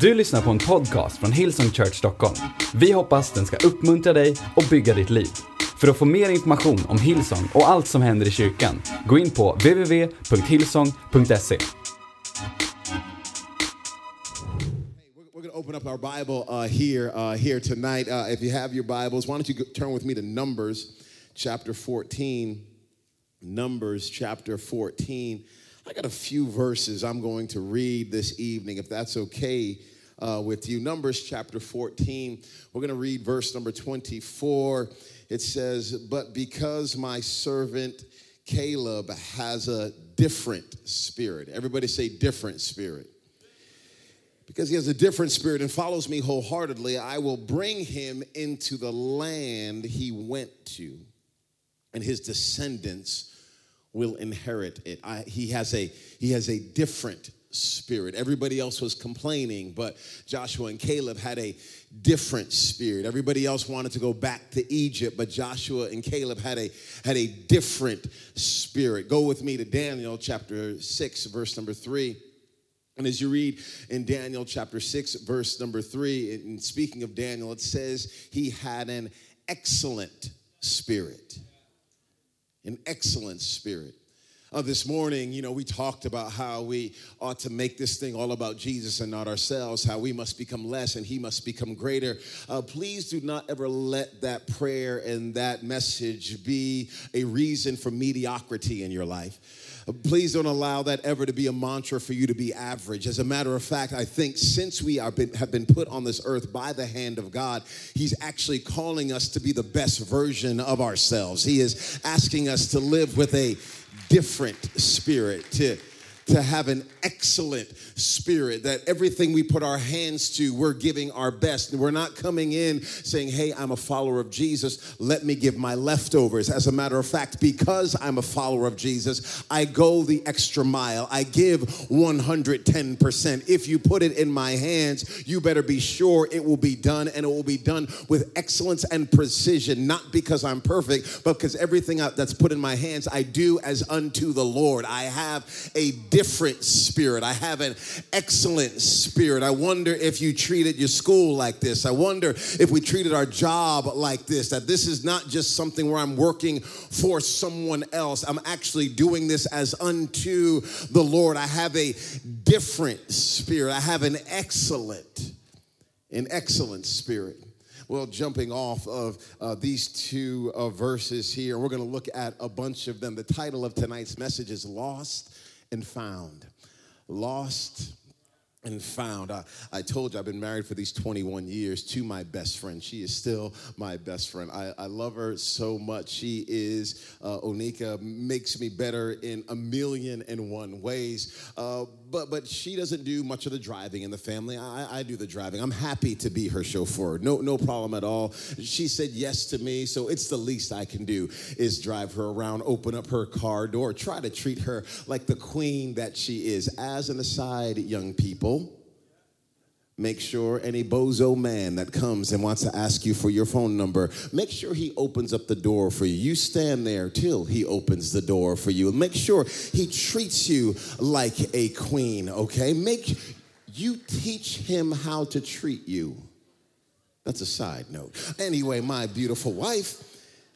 Du lyssnar på en podcast från Hillsong Church Stockholm. Vi hoppas den ska uppmuntra dig och bygga ditt liv. För att få mer information om Hillsong och allt som händer i kyrkan, gå in på www.hillsong.se. We're going to open up our Bible uh, here, uh, here tonight. Uh, if you have your Bibles, why don't you go, turn with me to Numbers chapter 14. Numbers chapter 14. I got a few verses I'm going to read this evening, if that's okay uh, with you. Numbers chapter 14. We're going to read verse number 24. It says, But because my servant Caleb has a different spirit. Everybody say, different spirit because he has a different spirit and follows me wholeheartedly, I will bring him into the land he went to, and his descendants will inherit it. I, he has a he has a different spirit. Everybody else was complaining, but Joshua and Caleb had a different spirit. Everybody else wanted to go back to Egypt, but Joshua and Caleb had a had a different spirit. Go with me to Daniel chapter 6 verse number 3. And as you read in Daniel chapter 6, verse number 3, in speaking of Daniel, it says he had an excellent spirit. An excellent spirit. Uh, this morning, you know, we talked about how we ought to make this thing all about Jesus and not ourselves, how we must become less and he must become greater. Uh, please do not ever let that prayer and that message be a reason for mediocrity in your life. Please don't allow that ever to be a mantra for you to be average. As a matter of fact, I think since we been, have been put on this earth by the hand of God, He's actually calling us to be the best version of ourselves. He is asking us to live with a different spirit, to to have an excellent spirit, that everything we put our hands to, we're giving our best. We're not coming in saying, Hey, I'm a follower of Jesus, let me give my leftovers. As a matter of fact, because I'm a follower of Jesus, I go the extra mile. I give 110%. If you put it in my hands, you better be sure it will be done and it will be done with excellence and precision, not because I'm perfect, but because everything that's put in my hands, I do as unto the Lord. I have a different spirit. I have an excellent spirit. I wonder if you treated your school like this. I wonder if we treated our job like this, that this is not just something where I'm working for someone else. I'm actually doing this as unto the Lord. I have a different spirit. I have an excellent, an excellent spirit. Well, jumping off of uh, these two uh, verses here, we're going to look at a bunch of them. The title of tonight's message is Lost and found. Lost and found. I, I told you I've been married for these 21 years to my best friend. She is still my best friend. I, I love her so much. She is, uh, Onika, makes me better in a million and one ways. Uh, but, but she doesn't do much of the driving in the family. I, I do the driving. I'm happy to be her chauffeur. No, no problem at all. She said yes to me, so it's the least I can do is drive her around, open up her car door, try to treat her like the queen that she is. As an aside, young people, Make sure any bozo man that comes and wants to ask you for your phone number, make sure he opens up the door for you. You stand there till he opens the door for you. Make sure he treats you like a queen, okay? Make you teach him how to treat you. That's a side note. Anyway, my beautiful wife,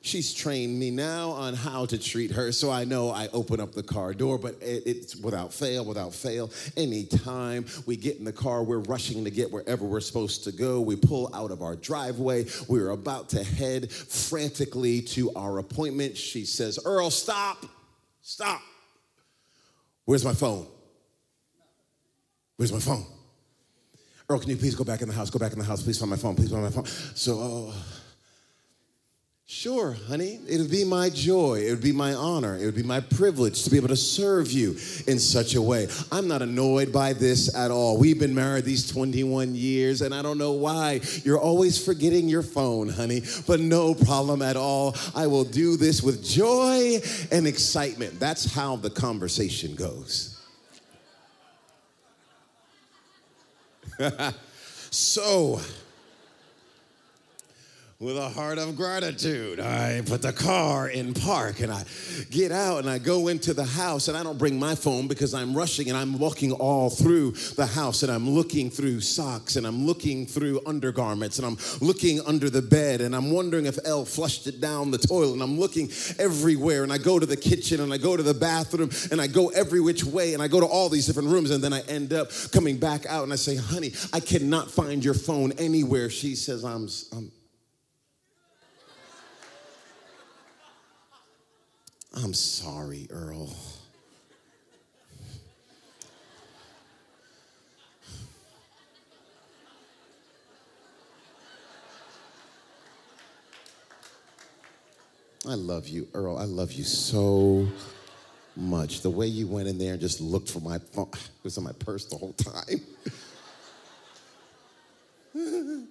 She's trained me now on how to treat her, so I know I open up the car door, but it's without fail, without fail. Anytime we get in the car, we're rushing to get wherever we're supposed to go. We pull out of our driveway. We're about to head frantically to our appointment. She says, Earl, stop, stop. Where's my phone? Where's my phone? Earl, can you please go back in the house? Go back in the house. Please find my phone. Please find my phone. So, uh, Sure, honey. It would be my joy. It would be my honor. It would be my privilege to be able to serve you in such a way. I'm not annoyed by this at all. We've been married these 21 years, and I don't know why. You're always forgetting your phone, honey, but no problem at all. I will do this with joy and excitement. That's how the conversation goes. so, with a heart of gratitude. I put the car in park and I get out and I go into the house and I don't bring my phone because I'm rushing and I'm walking all through the house and I'm looking through socks and I'm looking through undergarments and I'm looking under the bed and I'm wondering if Elle flushed it down the toilet and I'm looking everywhere and I go to the kitchen and I go to the bathroom and I go every which way and I go to all these different rooms and then I end up coming back out and I say, honey, I cannot find your phone anywhere. She says, I'm, I'm I'm sorry, Earl. I love you, Earl. I love you so much. The way you went in there and just looked for my phone, it was in my purse the whole time.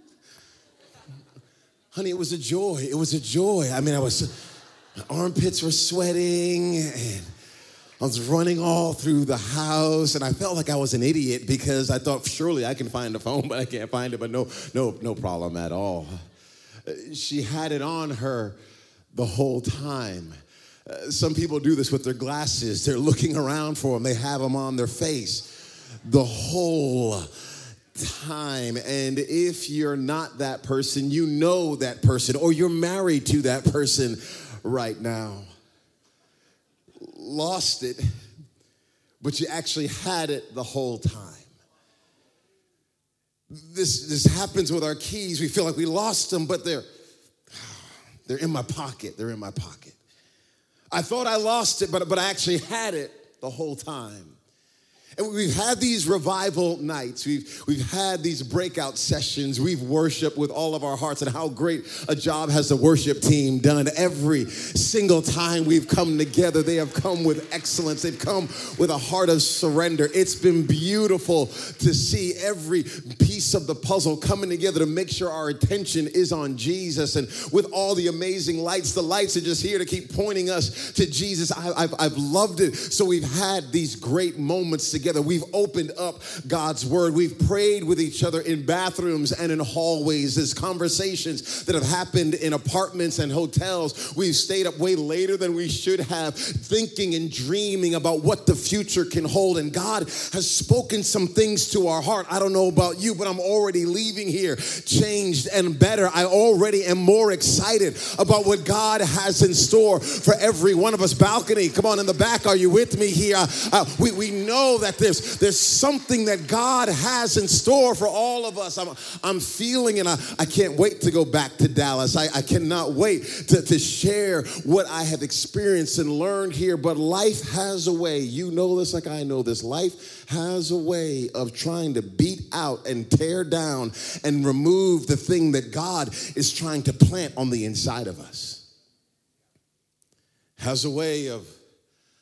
Honey, it was a joy. It was a joy. I mean, I was my armpits were sweating and I was running all through the house and I felt like I was an idiot because I thought surely I can find the phone, but I can't find it. But no, no, no problem at all. She had it on her the whole time. Uh, some people do this with their glasses. They're looking around for them, they have them on their face the whole time. And if you're not that person, you know that person, or you're married to that person right now. Lost it, but you actually had it the whole time. This, this happens with our keys. We feel like we lost them, but they're, they're in my pocket. They're in my pocket. I thought I lost it, but, but I actually had it the whole time. And we've had these revival nights. We've, we've had these breakout sessions. We've worshiped with all of our hearts. And how great a job has the worship team done. Every single time we've come together, they have come with excellence. They've come with a heart of surrender. It's been beautiful to see every piece of the puzzle coming together to make sure our attention is on Jesus. And with all the amazing lights, the lights are just here to keep pointing us to Jesus. I, have I've loved it. So we've had these great moments together together. We've opened up God's word. We've prayed with each other in bathrooms and in hallways. There's conversations that have happened in apartments and hotels. We've stayed up way later than we should have, thinking and dreaming about what the future can hold. And God has spoken some things to our heart. I don't know about you, but I'm already leaving here changed and better. I already am more excited about what God has in store for every one of us. Balcony, come on in the back. Are you with me here? Uh, we, we know that there's, there's something that God has in store for all of us. I'm, I'm feeling and I, I can't wait to go back to Dallas. I, I cannot wait to, to share what I have experienced and learned here. But life has a way, you know this like I know this. Life has a way of trying to beat out and tear down and remove the thing that God is trying to plant on the inside of us. Has a way of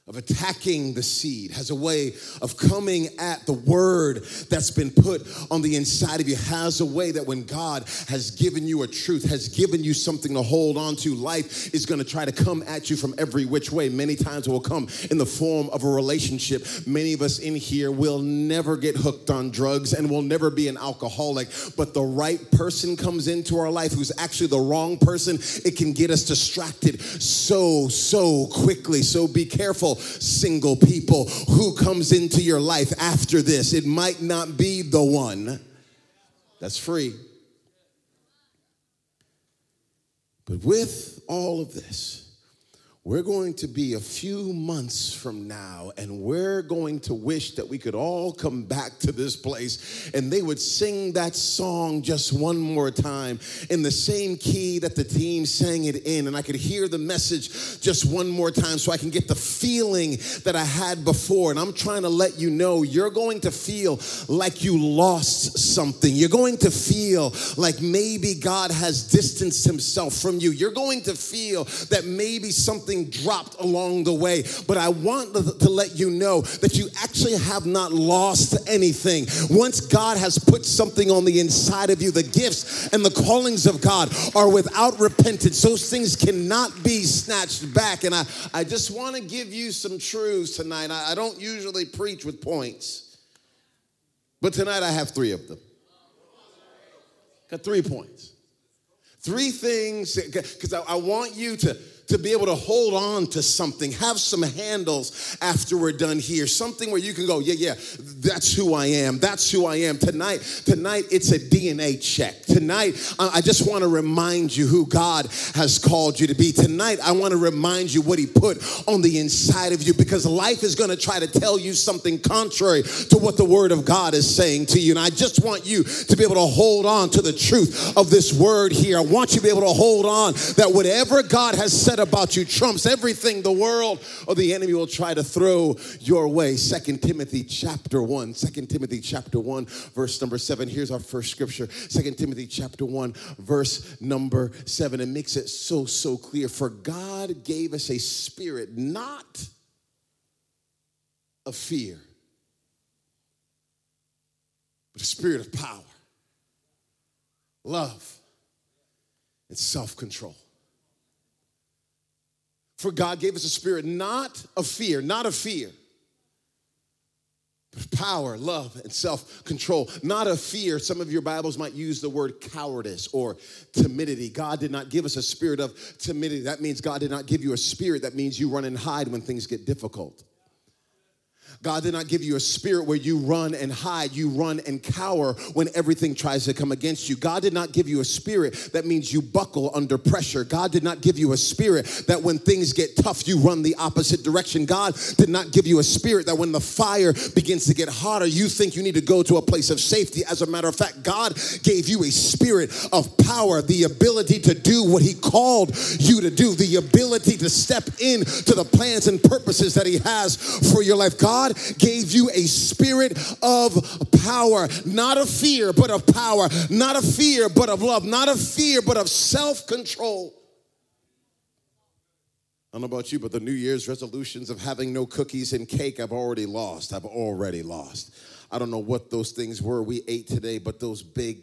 of attacking the seed, has a way of coming at the word that's been put on the inside of you, has a way that when God has given you a truth, has given you something to hold on to, life is to try to come at you from every which way. Many times it will come in the form of a relationship. Many of us in here will never get hooked on drugs and will never be an alcoholic, but the right person comes into our life who's actually the wrong person, it can get us distracted so, so quickly. So be careful single people who comes into your life after this. It might not be the one that's free. But with all of this, we're going to be a few months from now, and we're going to wish that we could all come back to this place and they would sing that song just one more time in the same key that the team sang it in. And I could hear the message just one more time so I can get the feeling that I had before. And I'm trying to let you know you're going to feel like you lost something. You're going to feel like maybe God has distanced himself from you. You're going to feel that maybe something dropped along the way. But I want to let you know that you actually have not lost anything. Once God has put something on the inside of you, the gifts and the callings of God are without repentance. Those things cannot be snatched back. And I, I just want to give you some truths tonight. I, I don't usually preach with points, but tonight I have three of them. Got three points. Three things, because I, I want you to to be able to hold on to something, have some handles after we're done here, something where you can go, yeah, yeah, that's who I am. That's who I am. Tonight, tonight it's a DNA check. Tonight, I just want to remind you who God has called you to be. Tonight, I want to remind you what He put on the inside of you because life is going to try to tell you something contrary to what the Word of God is saying to you. And I just want you to be able to hold on to the truth of this word here. I want you to be able to hold on that whatever God has said said about you trumps everything the world or the enemy will try to throw your way. Second Timothy chapter 1. 2 Timothy chapter 1, verse number 7. Here's our first scripture. Second Timothy chapter 1, verse number 7. It makes it so, so clear. For God gave us a spirit not of fear, but a spirit of power, love, and self control. For God gave us a spirit not of fear, not of fear, but power, love, and self control. Not of fear. Some of your Bibles might use the word cowardice or timidity. God did not give us a spirit of timidity. That means God did not give you a spirit that means you run and hide when things get difficult. God did not give you a spirit where you run and hide, you run and cower when everything tries to come against you. God did not give you a spirit that means you buckle under pressure. God did not give you a spirit that when things get tough, you run the opposite direction. God did not give you a spirit that when the fire begins to get hotter, you think you need to go to a place of safety. As a matter of fact, God gave you a spirit of power, the ability to do what He called you to do, the ability to step into the plans and purposes that He has for your life. God God gave you a spirit of power, not of fear, but of power, not of fear, but of love, not of fear, but of self control. I don't know about you, but the New Year's resolutions of having no cookies and cake, I've already lost. I've already lost. I don't know what those things were we ate today, but those big,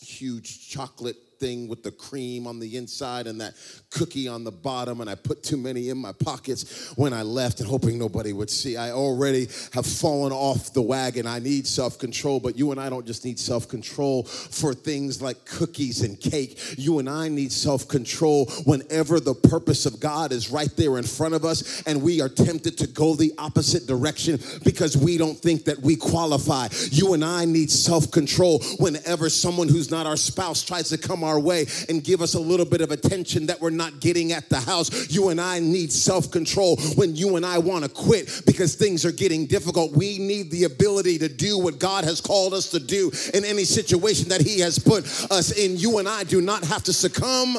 huge chocolate thing with the cream on the inside and that cookie on the bottom, and I put too many in my pockets when I left and hoping nobody would see. I already have fallen off the wagon. I need self control, but you and I don't just need self control for things like cookies and cake. You and I need self control whenever the purpose of God is right there in front of us and we are tempted to go the opposite direction because we don't think that we qualify. You and I need self control whenever someone who's not our spouse tries to come our our way and give us a little bit of attention that we're not getting at the house. You and I need self control when you and I want to quit because things are getting difficult. We need the ability to do what God has called us to do in any situation that He has put us in. You and I do not have to succumb.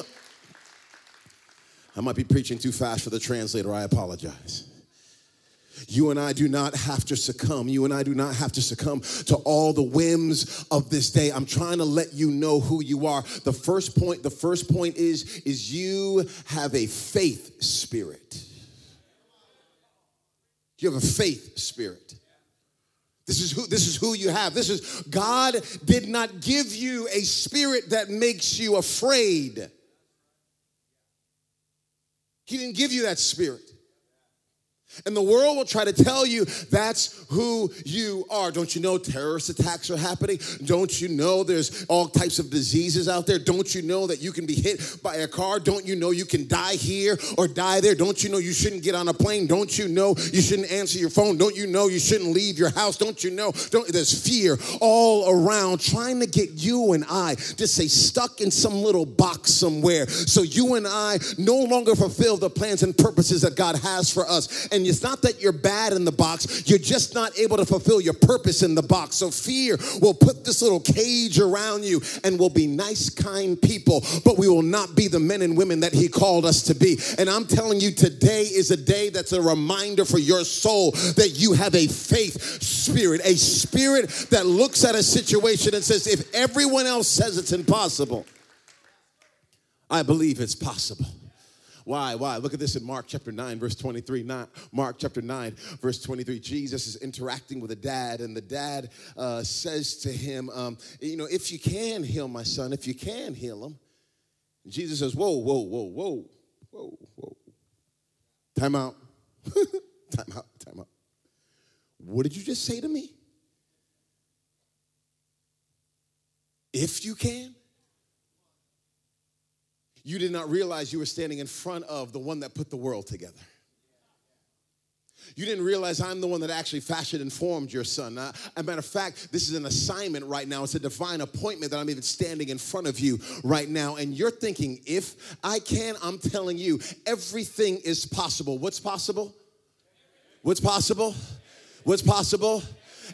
I might be preaching too fast for the translator. I apologize. You and I do not have to succumb. You and I do not have to succumb to all the whims of this day. I'm trying to let you know who you are. The first point, the first point is is you have a faith spirit. You have a faith spirit. This is who this is who you have. This is God did not give you a spirit that makes you afraid. He didn't give you that spirit. And the world will try to tell you that's who you are. Don't you know terrorist attacks are happening? Don't you know there's all types of diseases out there? Don't you know that you can be hit by a car? Don't you know you can die here or die there? Don't you know you shouldn't get on a plane? Don't you know you shouldn't answer your phone? Don't you know you shouldn't leave your house? Don't you know? Don't, there's fear all around trying to get you and I to stay stuck in some little box somewhere so you and I no longer fulfill the plans and purposes that God has for us. And it's not that you're bad in the box, you're just not able to fulfill your purpose in the box. So fear will put this little cage around you and we'll be nice, kind people, but we will not be the men and women that He called us to be. And I'm telling you, today is a day that's a reminder for your soul that you have a faith spirit, a spirit that looks at a situation and says, if everyone else says it's impossible, I believe it's possible. Why? Why? Look at this in Mark chapter 9, verse 23. Not, Mark chapter 9, verse 23. Jesus is interacting with a dad, and the dad uh, says to him, um, You know, if you can heal my son, if you can heal him. And Jesus says, Whoa, whoa, whoa, whoa, whoa, whoa. Time out. time out, time out. What did you just say to me? If you can? You did not realize you were standing in front of the one that put the world together. You didn't realize I'm the one that actually fashioned and formed your son. Uh, as a matter of fact, this is an assignment right now. It's a divine appointment that I'm even standing in front of you right now. And you're thinking, if I can, I'm telling you, everything is possible. What's possible? What's possible? What's possible?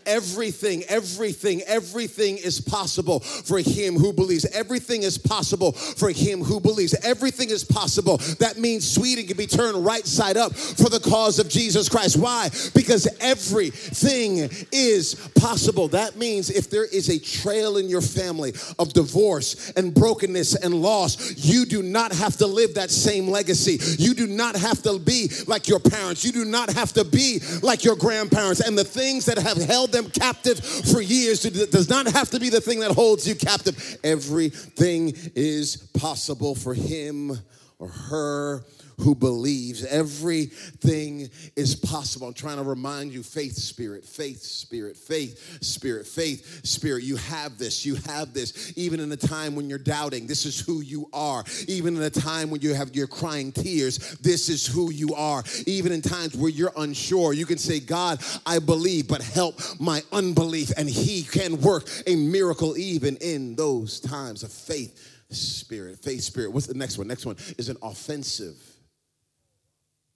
Everything, everything, everything is possible for him who believes. Everything is possible for him who believes. Everything is possible. That means Sweden can be turned right side up for the cause of Jesus Christ. Why? Because everything is possible. That means if there is a trail in your family of divorce and brokenness and loss, you do not have to live that same legacy. You do not have to be like your parents. You do not have to be like your grandparents. And the things that have held held them captive for years it does not have to be the thing that holds you captive. Everything is possible for him or her who believes. Everything is possible. I'm trying to remind you faith, spirit, faith, spirit, faith, spirit, faith, spirit. You have this. You have this. Even in a time when you're doubting, this is who you are. Even in a time when you have you're crying tears, this is who you are. Even in times where you're unsure, you can say, God, I believe, but help my unbelief. And He can work a miracle even in those times of faith spirit. Faith spirit. What's the next one? Next one is an offensive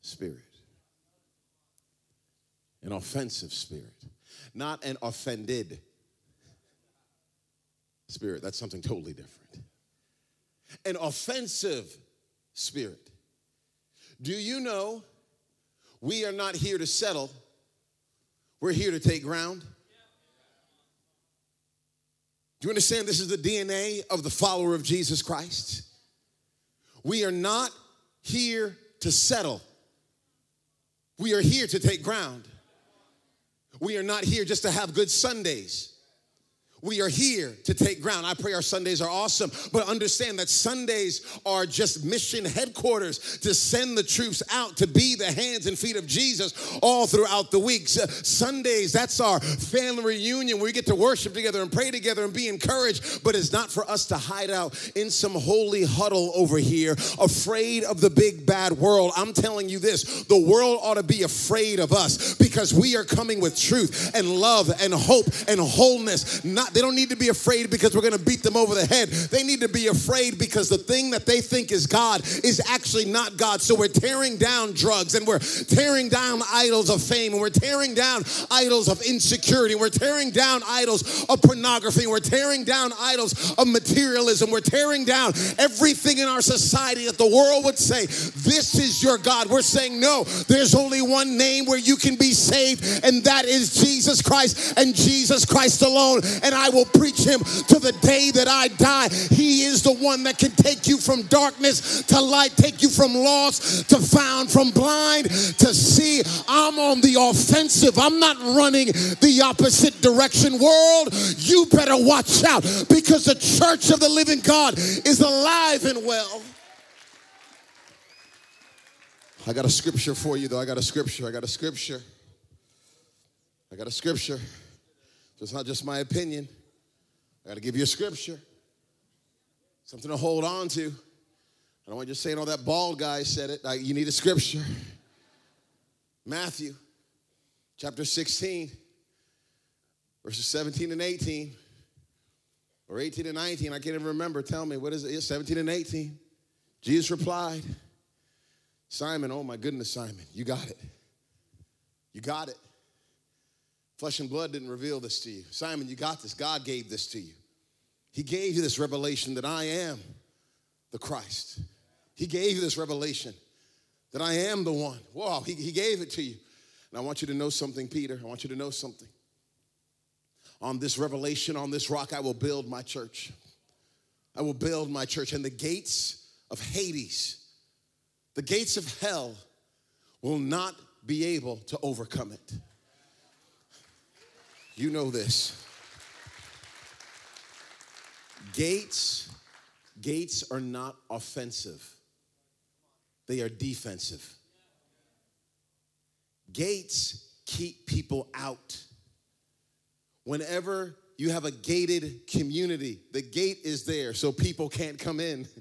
spirit. An offensive spirit, not an offended spirit. That's something totally different. An offensive spirit. Do you know we are not here to settle, we're here to take ground? Do you understand this is the DNA of the follower of Jesus Christ? We are not here to settle. We are here to take ground. We are not here just to have good Sundays. We are here to take ground. I pray our Sundays are awesome, but understand that Sundays are just mission headquarters to send the troops out to be the hands and feet of Jesus all throughout the weeks. Sundays, that's our family reunion where we get to worship together and pray together and be encouraged, but it's not for us to hide out in some holy huddle over here, afraid of the big bad world. I'm telling you this the world ought to be afraid of us because we are coming with truth and love and hope and wholeness, not they don't need to be afraid because we're going to beat them over the head. They need to be afraid because the thing that they think is God is actually not God. So we're tearing down drugs and we're tearing down idols of fame and we're tearing down idols of insecurity. We're tearing down idols of pornography. We're tearing down idols of materialism. We're tearing down everything in our society that the world would say, This is your God. We're saying, No, there's only one name where you can be saved, and that is Jesus Christ and Jesus Christ alone. And I I will preach him to the day that I die. He is the one that can take you from darkness to light, take you from lost to found, from blind to see. I'm on the offensive. I'm not running the opposite direction. World, you better watch out because the church of the living God is alive and well. I got a scripture for you, though. I got a scripture. I got a scripture. I got a scripture. So it's not just my opinion. I got to give you a scripture, something to hold on to. I don't want you just saying, oh, that bald guy said it. Like, you need a scripture. Matthew chapter 16, verses 17 and 18, or 18 and 19. I can't even remember. Tell me, what is it? 17 and 18. Jesus replied, Simon, oh my goodness, Simon, you got it. You got it. Flesh and blood didn't reveal this to you. Simon, you got this. God gave this to you. He gave you this revelation that I am the Christ. He gave you this revelation that I am the one. Wow, he, he gave it to you. And I want you to know something, Peter. I want you to know something. On this revelation, on this rock, I will build my church. I will build my church, and the gates of Hades, the gates of hell, will not be able to overcome it. You know this. Gates, gates are not offensive. They are defensive. Gates keep people out. Whenever you have a gated community, the gate is there so people can't come in.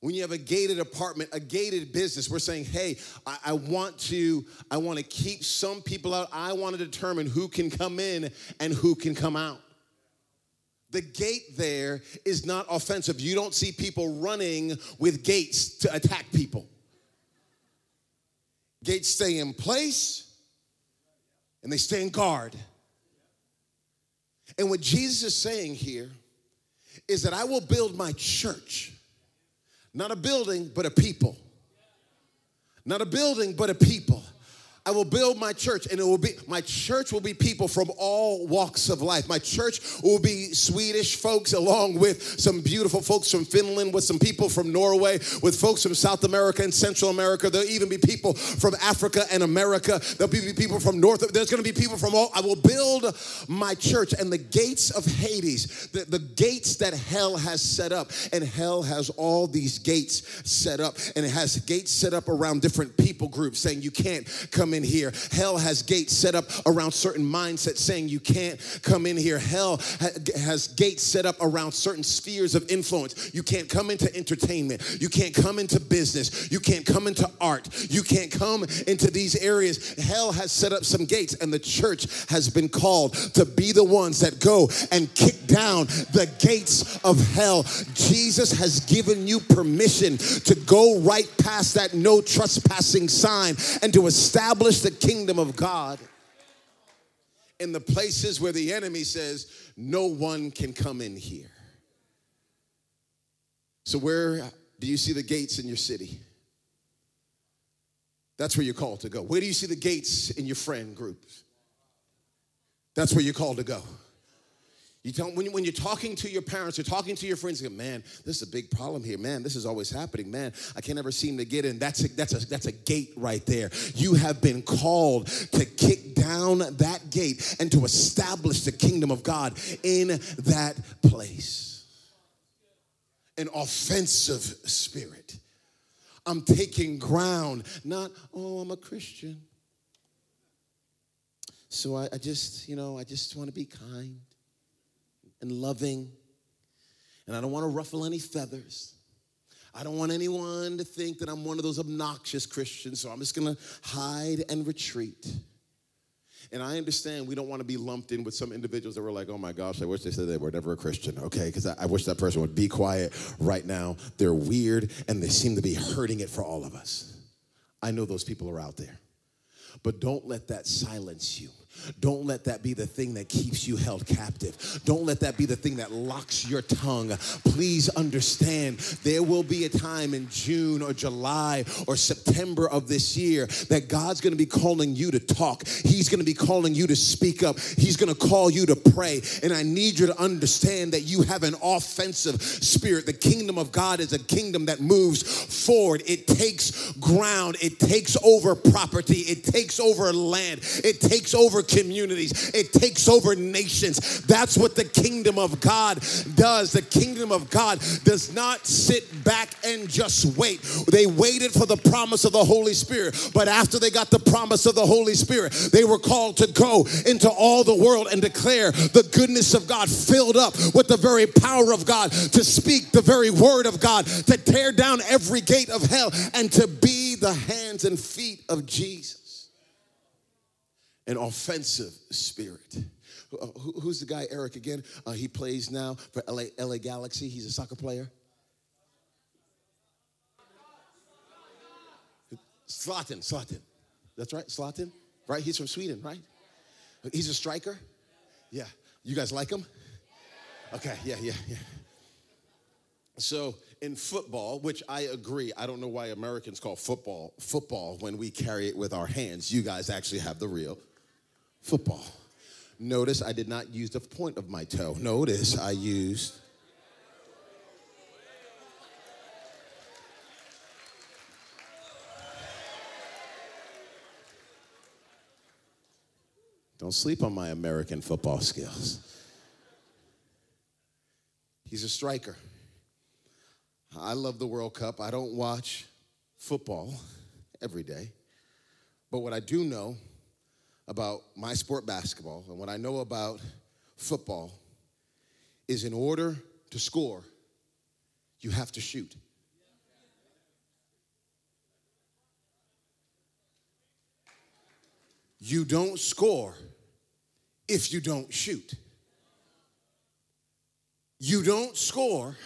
When you have a gated apartment, a gated business, we're saying, hey, I, I, want to, I want to keep some people out. I want to determine who can come in and who can come out. The gate there is not offensive. You don't see people running with gates to attack people. Gates stay in place and they stay in guard. And what Jesus is saying here is that I will build my church not a building, but a people. Not a building, but a people. I will build my church, and it will be my church will be people from all walks of life. My church will be Swedish folks, along with some beautiful folks from Finland, with some people from Norway, with folks from South America and Central America. There'll even be people from Africa and America. There'll be people from North. There's going to be people from all. I will build my church, and the gates of Hades, the, the gates that hell has set up, and hell has all these gates set up, and it has gates set up around different people groups, saying you can't come come in here. Hell has gates set up around certain mindsets saying you can't come in here. Hell has gates set up around certain spheres of influence. You can't come into entertainment. You can't come into business. You can't come into art. You can't come into these areas. Hell has set up some gates, and the church has been called to be the ones that go and kick down the gates of hell. Jesus has given you permission to go right past that no trespassing sign and to establish establish the kingdom of God in the places where the enemy says, no one can come in here. So, where do you see the gates in your city? That's where you're called to go. Where do you see the gates in your friend groups? That's where you're called to go. You tell when, when you're talking to your parents, you're talking to your friends, you go, man, this is a big problem here. Man, this is always happening. Man, I can't ever seem to get in. That's a, that's a, that's a gate right there. You have been called to kick down that gate and to establish the kingdom of God in that place. An offensive spirit. I'm taking ground, not, oh, I'm a Christian. So I, I just, you know, I just want to be kind and loving, and I don't want to ruffle any feathers. I don't want anyone to think that I'm one of those obnoxious Christians, so I'm just gonna hide and retreat. And I understand we don't want to be lumped in with some individuals that were like, oh my gosh, I wish they said they were never a Christian, okay? Because I, I, wish that person would be quiet right now. They're weird and they seem to be hurting it for all of us. I know those people are out there. But don't let that silence you. Don't let that be the thing that keeps you held captive. Don't let that be the thing that locks your tongue. Please understand there will be a time in June or July or September of this year that God's going to be calling you to talk. He's going to be calling you to speak up. He's going to call you to pray. And I need you to understand that you have an offensive spirit. The kingdom of God is a kingdom that moves forward. It takes ground. It takes over property. It takes over land. It takes over communities, it takes over nations. That's what the kingdom of God does. The kingdom of God does not sit back and just wait. They waited for the promise of the Holy Spirit, but after they got the promise of the Holy Spirit, they were called to go into all the world and declare the goodness of God, filled up with the very power of God, to speak the very word of God, to tear down every gate of hell, and to be the hands and feet of Jesus an offensive spirit. Who's the guy, Eric, again? Uh, he plays now for LA, LA Galaxy. He's a soccer player. Zlatan, Zlatan. That's right, Zlatan. Right? He's from Sweden, right? He's a striker. Yeah. You guys like him? Okay, yeah, yeah, yeah. So in football, which I agree, I don't know why Americans call football football when we carry it with our hands. You guys actually have the real football. Notice I did not use the point of my toe. Notice I used. Don't sleep on my American football skills. He's a striker. I love the World Cup. I don't watch football every day. But what I do know about my sport basketball and what I know about football is in order to score, you have to shoot. You don't score if you don't shoot. You don't score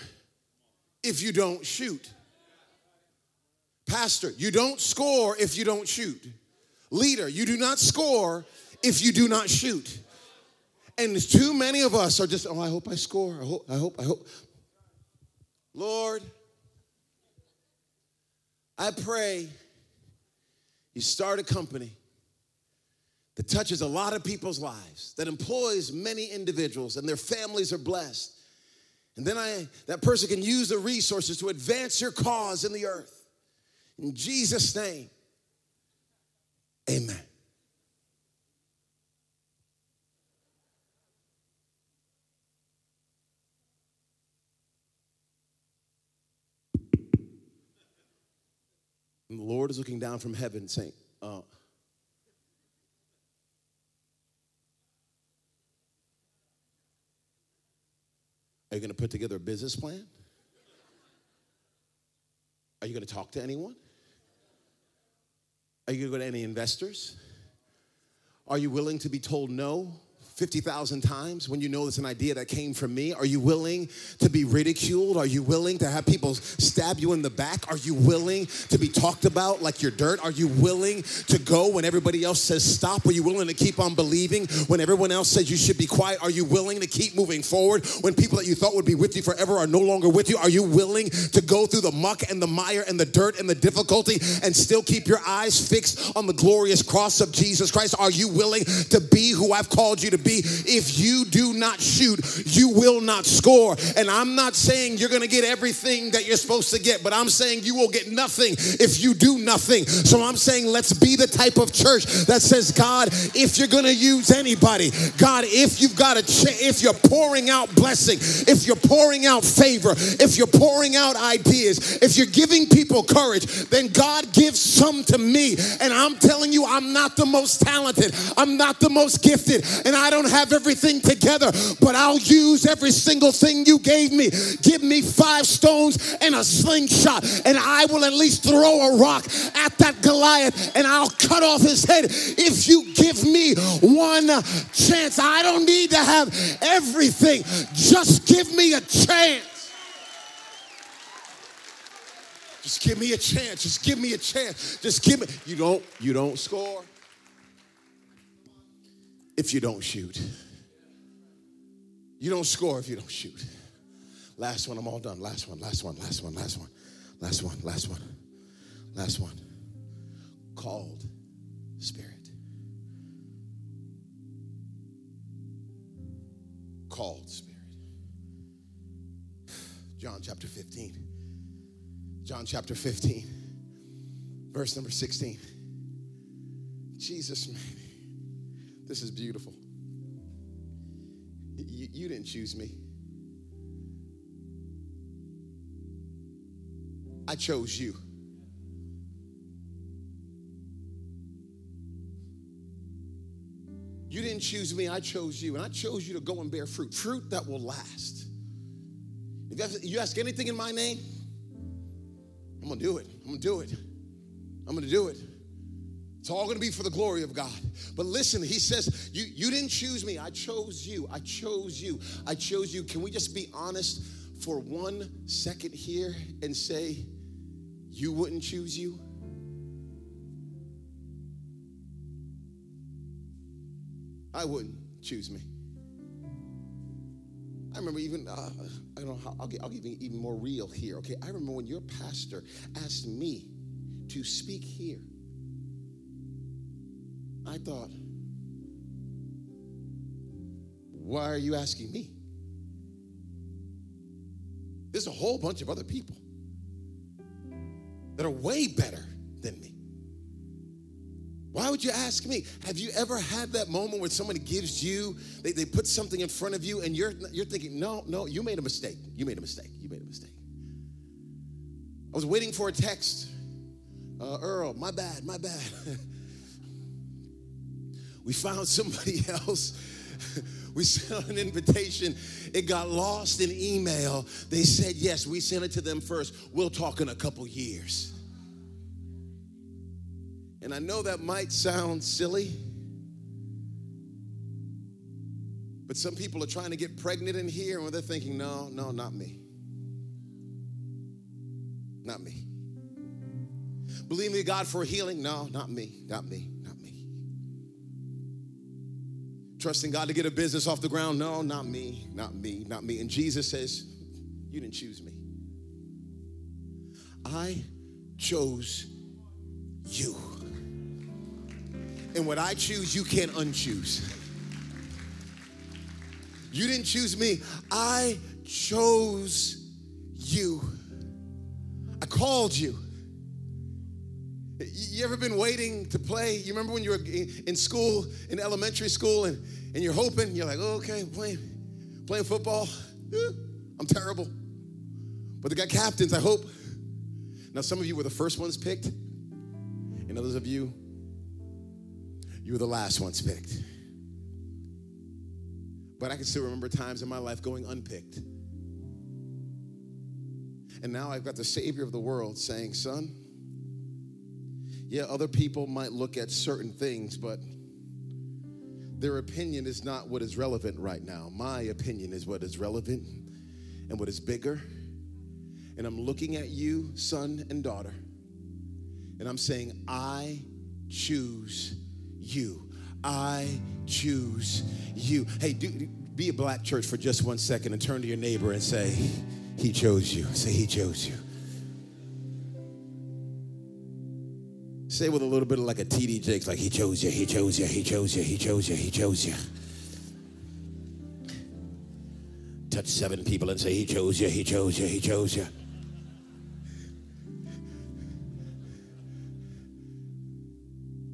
if you don't shoot. Pastor, you don't score if you don't shoot. Leader, you do not score if you do not shoot. And too many of us are just, oh, I hope I score. I hope, I hope, I hope. Lord, I pray you start a company that touches a lot of people's lives, that employs many individuals, and their families are blessed. And then I, that person can use the resources to advance your cause in the earth. In Jesus' name, amen. And the Lord is looking down from heaven saying, uh, Are you going to put together a business plan? Are you going to talk to anyone? Are you going to go to any investors? Are you willing to be told no 50,000 times when you know it's an idea that came from me? Are you willing to be ridiculed? Are you willing to have people stab you in the back? Are you willing to be talked about like you're dirt? Are you willing to go when everybody else says stop? Are you willing to keep on believing when everyone else says you should be quiet? Are you willing to keep moving forward when people that you thought would be with you forever are no longer with you? Are you willing to go through the muck and the mire and the dirt and the difficulty and still keep your eyes fixed on the glorious cross of Jesus Christ? Are you willing to be who I've called you to be? If you do not shoot, you will not score. And I'm not saying you're going to get everything that you're supposed to get, but I'm saying you will get nothing if you do nothing. So I'm saying let's be the type of church that says, God, if you're going to use anybody, God, if you've got a if you're pouring out blessing, if you're pouring out favor, if you're pouring out ideas, if you're giving people courage, then God gives some to me. And I'm telling you, I'm not the most talented, I'm not the most gifted, and I don't have everything together, but I'll use every single thing you gave me. Give me five stones and a slingshot, and I will at least throw a rock at that Goliath and I'll cut off his head. If you give me one chance, I don't need to have everything. Just give me a chance. Just give me a chance. Just give me a chance. Just give me. You don't. You don't score if you don't shoot. You don't score if you don't shoot. Last one, I'm all done. Last one, last one, last one, last one, last one, last one, last one. Called Spirit. Called Spirit. John chapter 15. John chapter 15, verse number 16. Jesus, man. This is beautiful. You, you didn't choose me. I chose you. You didn't choose me, I chose you. And I chose you to go and bear fruit, fruit that will last. If you ask anything in my name, I'm gonna do it. I'm gonna do it. I'm gonna do it. It's all going to be for the glory of God. But listen, he says, you, you didn't choose me. I chose you. I chose you. I chose you. Can we just be honest for one second here and say, you wouldn't choose you? I wouldn't choose me. I remember even, uh, I don't know how, I'll, get, I'll you even more real here, okay? I remember when your pastor asked me to speak here I thought, why are you asking me? There's a whole bunch of other people that are way better than me. Why would you ask me? Have you ever had that moment where somebody gives you, they, they put something in front of you and you're, you're thinking, no, no, you made a mistake. You made a mistake. You made a mistake. I was waiting for a text. Uh, Earl, my bad, my bad. We found somebody else. We sent an invitation. It got lost in email. They said, yes, we sent it to them first. We'll talk in a couple years. And I know that might sound silly, but some people are trying to get pregnant in here and they're thinking, no, no, not me. Not me. Believe me, God, for healing? No, not me, not me. Trusting God to get a business off the ground? No, not me, not me, not me. And Jesus says, You didn't choose me. I chose you. And what I choose, you can't unchoose. You didn't choose me, I chose you. I called you. You ever been waiting to play? You remember when you were in school, in elementary school, and, and you're hoping, you're like, oh, okay, playing, playing football. Eh, I'm terrible. But they got captains, I hope. Now, some of you were the first ones picked, and others of you, you were the last ones picked. But I can still remember times in my life going unpicked. And now I've got the Savior of the world saying, Son, yeah, other people might look at certain things, but their opinion is not what is relevant right now. My opinion is what is relevant and what is bigger. And I'm looking at you, son and daughter, and I'm saying, I choose you. I choose you. Hey, do, be a black church for just one second and turn to your neighbor and say, He chose you. Say, He chose you. Say with a little bit of like a TD Jakes, like he chose you, he chose you, he chose you, he chose you, he chose you. Touch seven people and say, He chose you, he chose you, he chose you.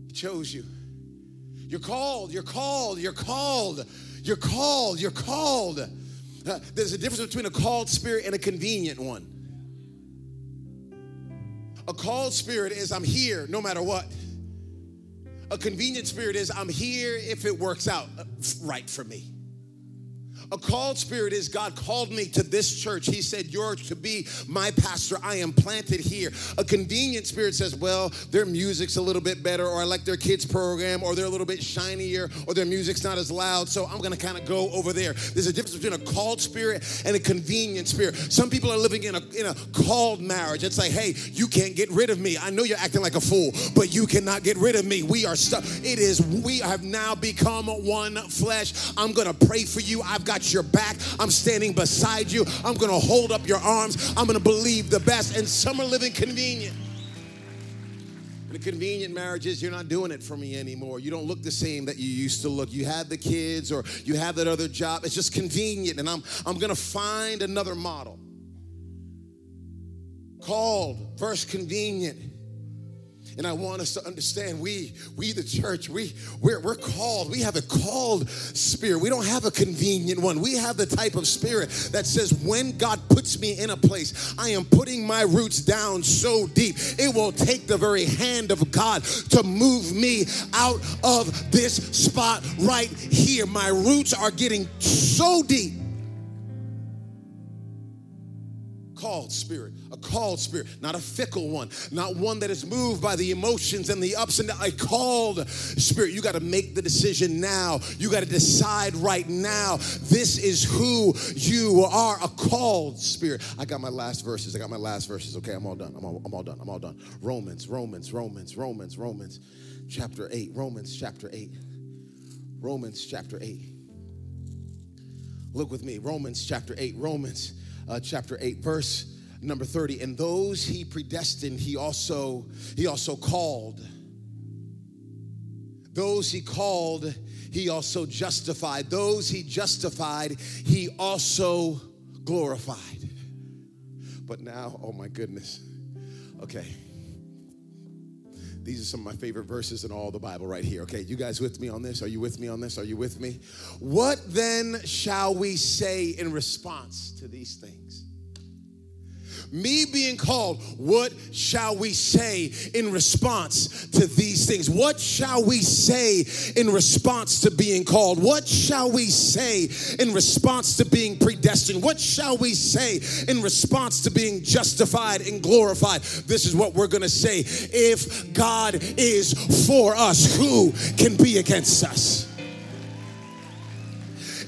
He chose you. You're called, you're called, you're called, you're called, you're called. Uh, there's a difference between a called spirit and a convenient one. A called spirit is I'm here no matter what. A convenient spirit is I'm here if it works out uh, right for me. A called spirit is God called me to this church. He said, You're to be my pastor. I am planted here. A convenient spirit says, Well, their music's a little bit better, or I like their kids' program, or they're a little bit shinier, or their music's not as loud, so I'm gonna kind of go over there. There's a difference between a called spirit and a convenient spirit. Some people are living in a, in a called marriage. It's like, Hey, you can't get rid of me. I know you're acting like a fool, but you cannot get rid of me. We are stuck. It is, we have now become one flesh. I'm gonna pray for you. I've got got your back. I'm standing beside you. I'm going to hold up your arms. I'm going to believe the best. And some are living convenient. In a convenient marriages, you're not doing it for me anymore. You don't look the same that you used to look. You have the kids or you have that other job. It's just convenient. And I'm, I'm going to find another model. Called versus convenient. And I want us to understand we, we the church, we, we're, we're called. We have a called spirit. We don't have a convenient one. We have the type of spirit that says, when God puts me in a place, I am putting my roots down so deep, it will take the very hand of God to move me out of this spot right here. My roots are getting so deep called spirit, called spirit, not a fickle one, not one that is moved by the emotions and the ups and downs. A called spirit. You got to make the decision now. You got to decide right now. This is who you are, a called spirit. I got my last verses. I got my last verses. Okay, I'm all done. I'm all, I'm all done. I'm all done. Romans, Romans, Romans, Romans, Romans, chapter 8. Romans, chapter 8. Romans, chapter 8. Look with me. Romans, chapter 8. Romans uh, chapter 8, verse number 30. And those he predestined, he also, he also called. Those he called, he also justified. Those he justified, he also glorified. But now, oh my goodness. Okay. These are some of my favorite verses in all the Bible right here. Okay, you guys with me on this? Are you with me on this? Are you with me? What then shall we say in response to these things? Me being called, what shall we say in response to these things? What shall we say in response to being called? What shall we say in response to being predestined? What shall we say in response to being justified and glorified? This is what we're going to say. If God is for us, who can be against us?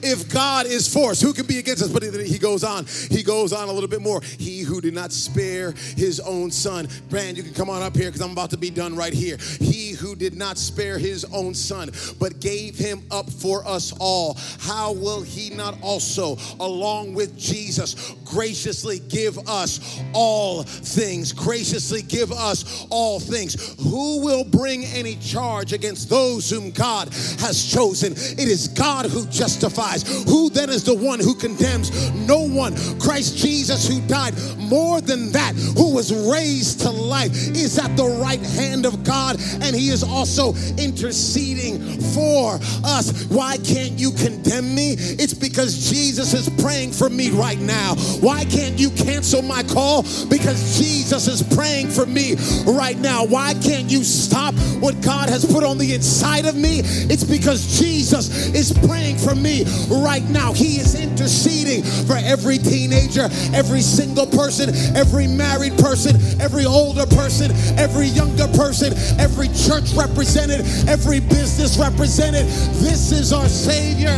If God is for us, who can be against us? But he goes on. He goes on a little bit more. He who did not spare his own son. Brand, you can come on up here because I'm about to be done right here. He who did not spare his own son, but gave him up for us all, how will he not also, along with Jesus, graciously give us all things? Graciously give us all things. Who will bring any charge against those whom God has chosen? It is God who justifies. Who then is the one who condemns? No one. Christ Jesus, who died more than that, who was raised to life, is at the right hand of God, and he is also interceding for us. Why can't you condemn me? It's because Jesus is praying for me right now. Why can't you cancel my call? Because Jesus is praying for me right now. Why can't you stop what God has put on the inside of me? It's because Jesus is praying for me right now. He is interceding for every teenager, every single person, every married person, every older person, every younger person, every church represented, every business represented. This is our Savior.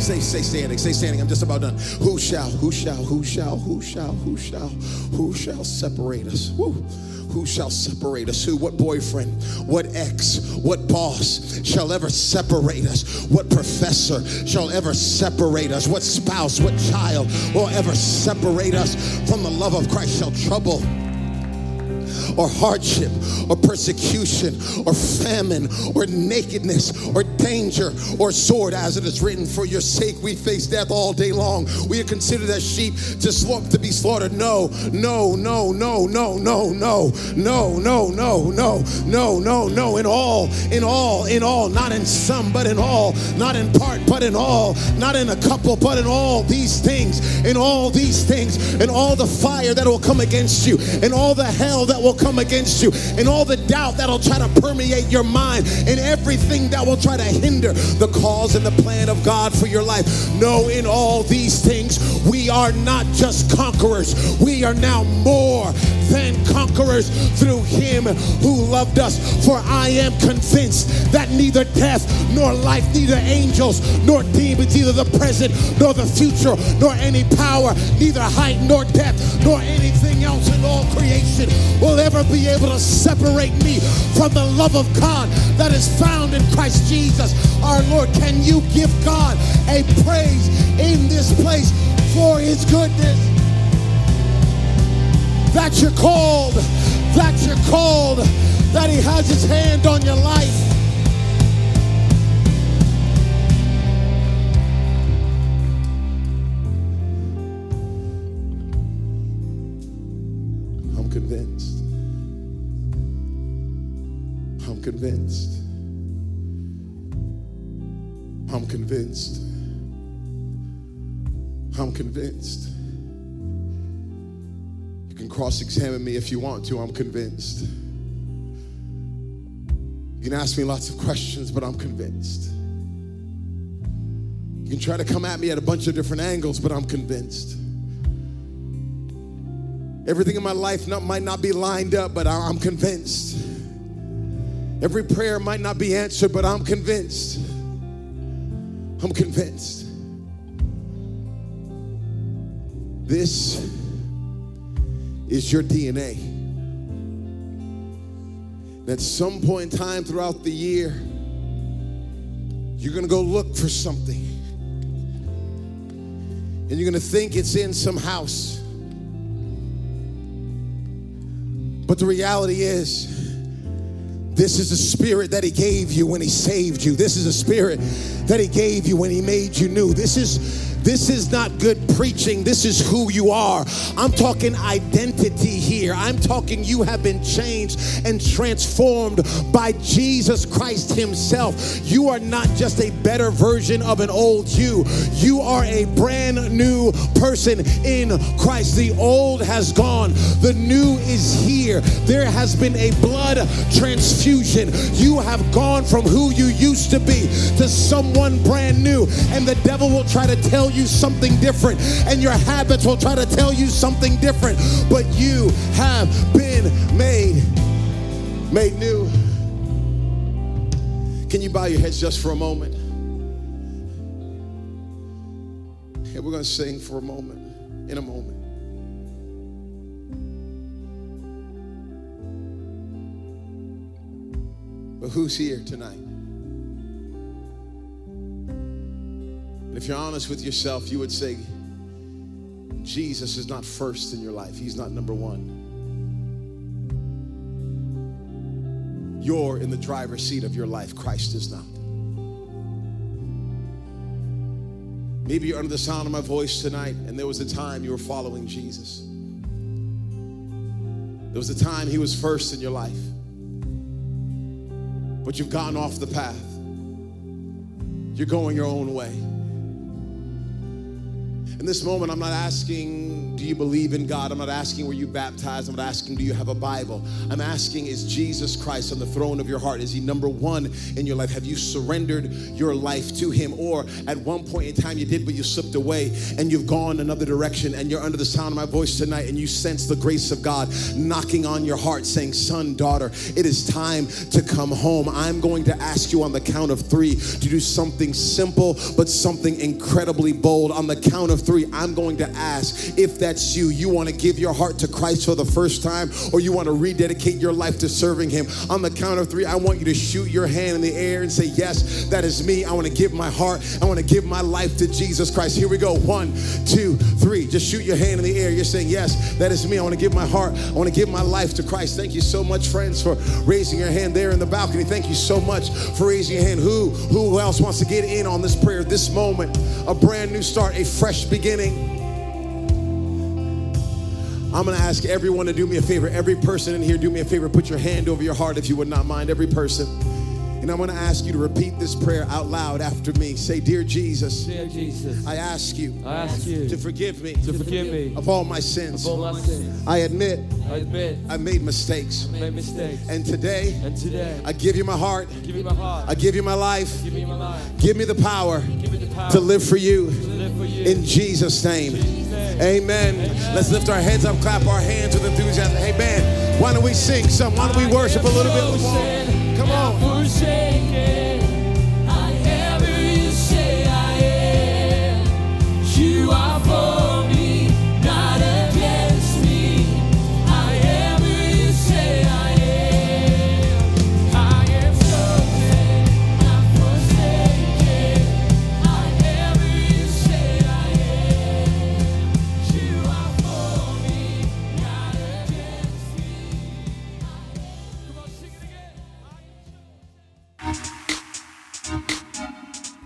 Say, say standing, say standing. I'm just about done. Who shall, who shall, who shall, who shall, who shall, who shall separate us? Woo. Who shall separate us? Who? What boyfriend? What ex? What boss shall ever separate us? What professor shall ever separate us? What spouse? What child will ever separate us from the love of Christ? Shall trouble or hardship or persecution or famine or nakedness or danger or sword, as it is written, For your sake we face death all day long. We are considered as sheep to, to be slaughtered. No, no, no, no, no, no, no, no, no, no, no, no, no, no. In all, in all, in all, not in some, but in all, not in part, but in all, not in a couple, but in all these things, in all these things, in all the fire that will come against you, in all the hell that will come against you, and all the doubt that'll try to permeate your mind, and everything that will try to hinder the cause and the plan of God for your life. No, in all these things, we are not just conquerors, we are now more than conquerors through him who loved us. For I am convinced that neither death nor life, neither angels nor demons, neither the present nor the future, nor any power, neither height nor depth, nor anything else in all creation will ever be able to separate me from the love of God that is found in Christ Jesus our Lord. Can you give God a praise in this place for his goodness? That you're called, that you're called, that he has his hand on your life. I'm convinced. I'm convinced. I'm convinced. I'm convinced. Can cross examine me if you want to. I'm convinced. You can ask me lots of questions, but I'm convinced. You can try to come at me at a bunch of different angles, but I'm convinced. Everything in my life not, might not be lined up, but I'm convinced. Every prayer might not be answered, but I'm convinced. I'm convinced. This is your DNA. At some point in time throughout the year, you're going to go look for something. And you're going to think it's in some house. But the reality is, this is the spirit that he gave you when he saved you. This is a spirit that he gave you when he made you new. This is this is not good preaching. This is who you are. I'm talking identity here. I'm talking you have been changed and transformed by Jesus Christ Himself. You are not just a better version of an old you, you are a brand new person in Christ. The old has gone, the new is here. There has been a blood transfusion. You have gone from who you used to be to someone brand new, and the devil will try to tell you something different, and your habits will try to tell you something different. But you have been made made new. Can you bow your heads just for a moment? And we're going to sing for a moment, in a moment. But who's here tonight? If you're honest with yourself, you would say, Jesus is not first in your life. He's not number one. You're in the driver's seat of your life. Christ is not. Maybe you're under the sound of my voice tonight, and there was a time you were following Jesus. There was a time he was first in your life, but you've gone off the path. You're going your own way. In this moment, I'm not asking, do you believe in God? I'm not asking, were you baptized? I'm not asking, do you have a Bible? I'm asking, is Jesus Christ on the throne of your heart? Is he number one in your life? Have you surrendered your life to him? Or at one point in time you did, but you slipped away and you've gone another direction and you're under the sound of my voice tonight and you sense the grace of God knocking on your heart, saying, Son, daughter, it is time to come home. I'm going to ask you on the count of three to do something simple, but something incredibly bold. On the count of three, I'm going to ask if that's you. You want to give your heart to Christ for the first time, or you want to rededicate your life to serving Him. On the count of three, I want you to shoot your hand in the air and say, Yes, that is me. I want to give my heart, I want to give my life to Jesus Christ. Here we go. One, two, three. Just shoot your hand in the air. You're saying, Yes, that is me. I want to give my heart, I want to give my life to Christ. Thank you so much, friends, for raising your hand there in the balcony. Thank you so much for raising your hand. Who, who else wants to get in on this prayer, this moment? A brand new start, a fresh beginning. I'm going to ask everyone to do me a favor. Every person in here, do me a favor. Put your hand over your heart if you would not mind. Every person. And I'm going to ask you to repeat this prayer out loud after me. Say, Dear Jesus, Dear Jesus, I ask you I ask you to forgive me to forgive me of all my sins. of all my sins. I admit I admit I made mistakes. I made mistakes. And today, And today, I give you my heart. give me my heart. I give you my life. Give me my life. Give me the power Give me the power to live for you. In Jesus' name. Amen. Let's lift our heads up, clap our hands with enthusiasm. Hey, man, why don't we sing some? Why don't we worship a little bit? Come on.